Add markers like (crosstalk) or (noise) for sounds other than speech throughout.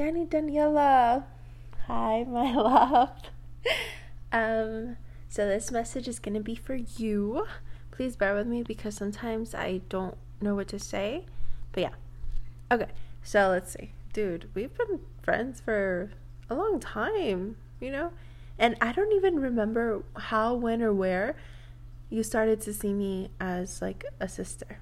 Danny Daniela. Hi, my (laughs) love. um, so this message is gonna be for you. Please bear with me because sometimes I don't know what to say. But yeah. Okay, so let's see. Dude, we've been friends for a long time, you know? And I don't even remember how, when, or where you started to see me as like a sister.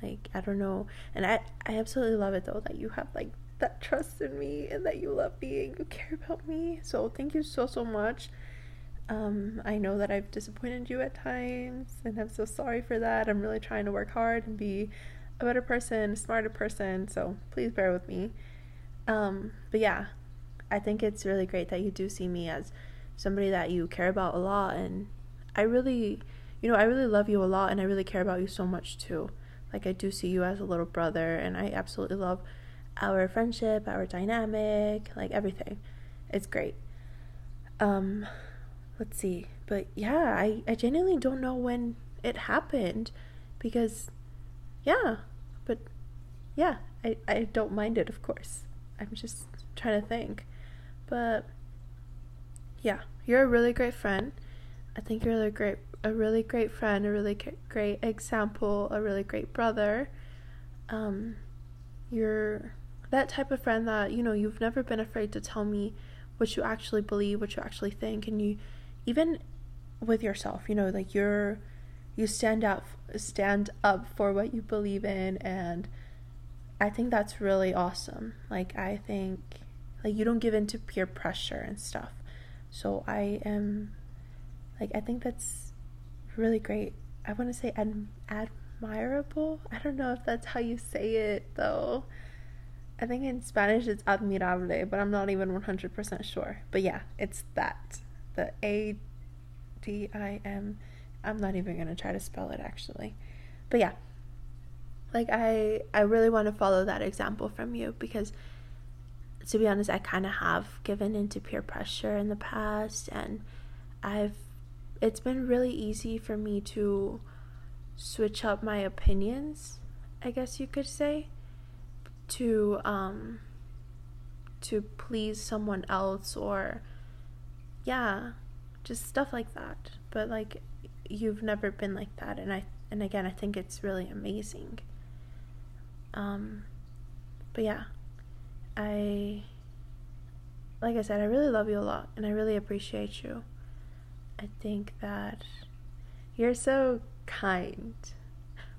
Like, I don't know. And I, I absolutely love it though that you have like that trust in me and that you love me and you care about me. So thank you so, so much. Um, I know that I've disappointed you at times and I'm so sorry for that. I'm really trying to work hard and be a better person, a smarter person. So please bear with me. Um, but yeah, I think it's really great that you do see me as somebody that you care about a lot. And I really, you know, I really love you a lot and I really care about you so much too. Like, I do see you as a little brother and I absolutely love our friendship, our dynamic, like everything. It's great. Um, let's see. But yeah, I, I genuinely don't know when it happened because, yeah, but yeah, I, I don't mind it, of course. I'm just trying to think. But yeah, you're a really great friend. I think you're a great a really great friend, a really great example, a really great brother. Um, you're that type of friend that you know you've never been afraid to tell me what you actually believe, what you actually think, and you even with yourself, you know, like you're you stand up stand up for what you believe in and I think that's really awesome. Like I think like you don't give in to peer pressure and stuff. So I am like I think that's really great. I want to say ad- admirable. I don't know if that's how you say it though. I think in Spanish it's admirable, but I'm not even 100% sure. But yeah, it's that. The A D I M. I'm not even going to try to spell it actually. But yeah, like I I really want to follow that example from you because to be honest, I kind of have given into peer pressure in the past and I've it's been really easy for me to switch up my opinions, I guess you could say, to um to please someone else or yeah, just stuff like that. But like you've never been like that and I and again, I think it's really amazing. Um, but yeah, I, like I said, I really love you a lot and I really appreciate you. I think that you're so kind.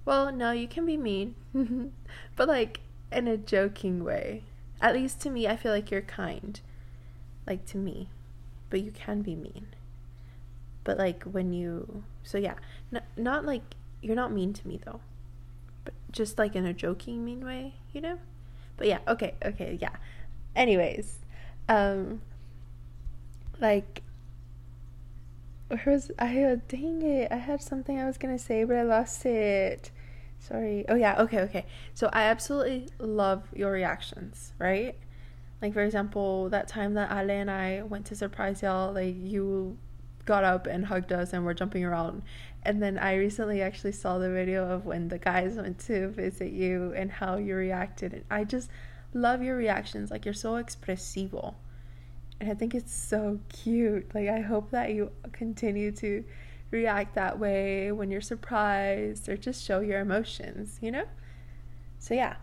Well, no, you can be mean, (laughs) but like in a joking way. At least to me, I feel like you're kind. Like to me, but you can be mean. But like when you, so yeah, n- not like you're not mean to me though but just like in a joking mean way, you know? But yeah, okay, okay, yeah. Anyways, um like where was I uh, dang it, I had something I was gonna say but I lost it. Sorry. Oh yeah, okay, okay. So I absolutely love your reactions, right? Like for example, that time that Ale and I went to surprise y'all, like you got up and hugged us and were jumping around and then I recently actually saw the video of when the guys went to visit you and how you reacted. And I just love your reactions. Like you're so expressivo. And I think it's so cute. Like I hope that you continue to react that way when you're surprised or just show your emotions, you know? So yeah.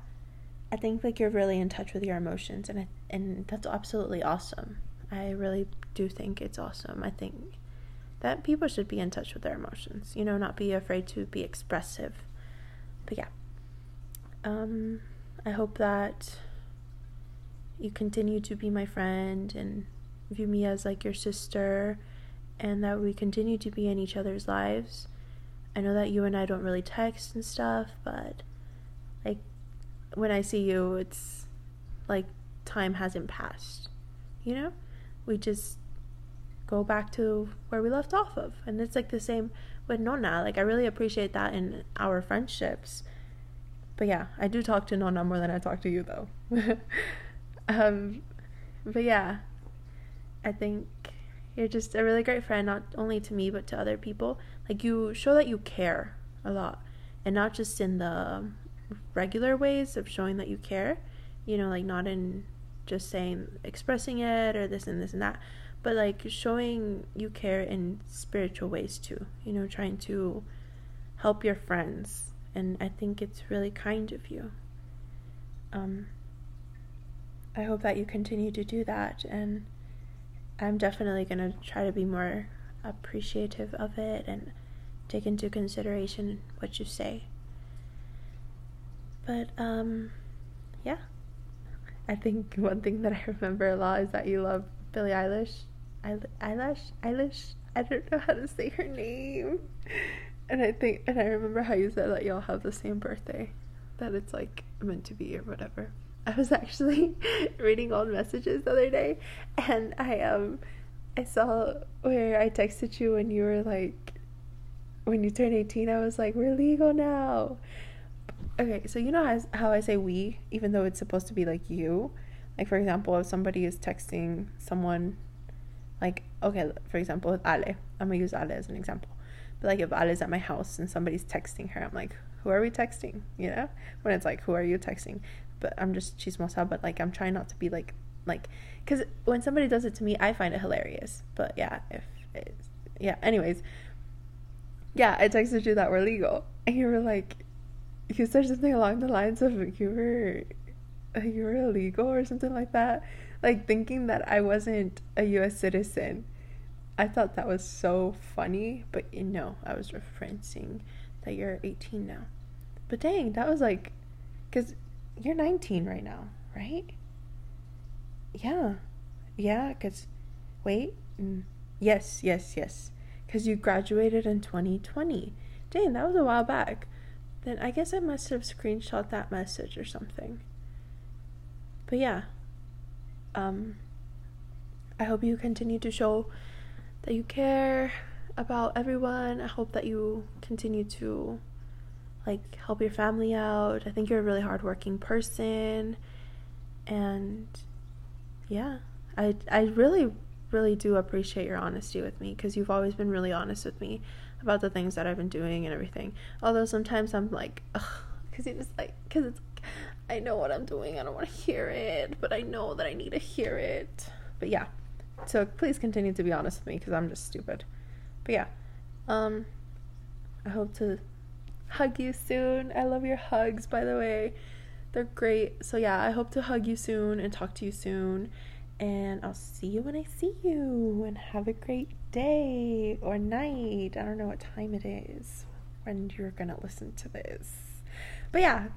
I think like you're really in touch with your emotions and I, and that's absolutely awesome. I really do think it's awesome. I think that people should be in touch with their emotions, you know, not be afraid to be expressive. But yeah. Um I hope that you continue to be my friend and view me as like your sister and that we continue to be in each other's lives. I know that you and I don't really text and stuff, but like when I see you, it's like time hasn't passed. You know? We just go back to where we left off of. And it's like the same with Nona. Like I really appreciate that in our friendships. But yeah, I do talk to Nona more than I talk to you though. (laughs) um but yeah. I think you're just a really great friend not only to me but to other people. Like you show that you care a lot and not just in the regular ways of showing that you care, you know, like not in just saying expressing it or this and this and that but like showing you care in spiritual ways too you know trying to help your friends and i think it's really kind of you um i hope that you continue to do that and i'm definitely going to try to be more appreciative of it and take into consideration what you say but um yeah I think (laughs) one thing that I remember a lot is that you love Billie Eilish. Eilish? Eilish? I don't know how to say her name. And I think, and I remember how you said that y'all have the same birthday, that it's like meant to be or whatever. I was actually (laughs) reading old messages the other day, and I um, I saw where I texted you when you were like, when you turned eighteen. I was like, we're legal now, okay, so you know how I say we, even though it's supposed to be like you. Like for example, if somebody is texting someone, like okay, for example, with Ale, I'm gonna use Ale as an example. But like if Ale's at my house and somebody's texting her, I'm like, who are we texting? You know, when it's like, who are you texting? But I'm just chismosa. But like I'm trying not to be like like because when somebody does it to me, I find it hilarious. But yeah, if it's, yeah, anyways, yeah, I texted you that we're legal, and you were like you said something along the lines of you were you were illegal or something like that like thinking that i wasn't a us citizen i thought that was so funny but you know i was referencing that you're 18 now but dang that was like because you're 19 right now right? Yeah. Yeah because wait mm, yes yes yes. Because you graduated in 2020 dang that was a while back. Then I guess I must have screenshot that message or something. But yeah, um, I hope you continue to show that you care about everyone. I hope that you continue to like help your family out. I think you're a really hardworking person, and yeah, I I really really do appreciate your honesty with me because you've always been really honest with me about the things that I've been doing and everything. Although sometimes I'm like, because just like, because it's, I know what I'm doing. I don't want to hear it, but I know that I need to hear it. But yeah, so please continue to be honest with me because I'm just stupid. But yeah, um, I hope to hug you soon. I love your hugs, by the way. They're great. So yeah, I hope to hug you soon and talk to you soon. And I'll see you when I see you. And have a great day or night. I don't know what time it is when you're going to listen to this. But yeah,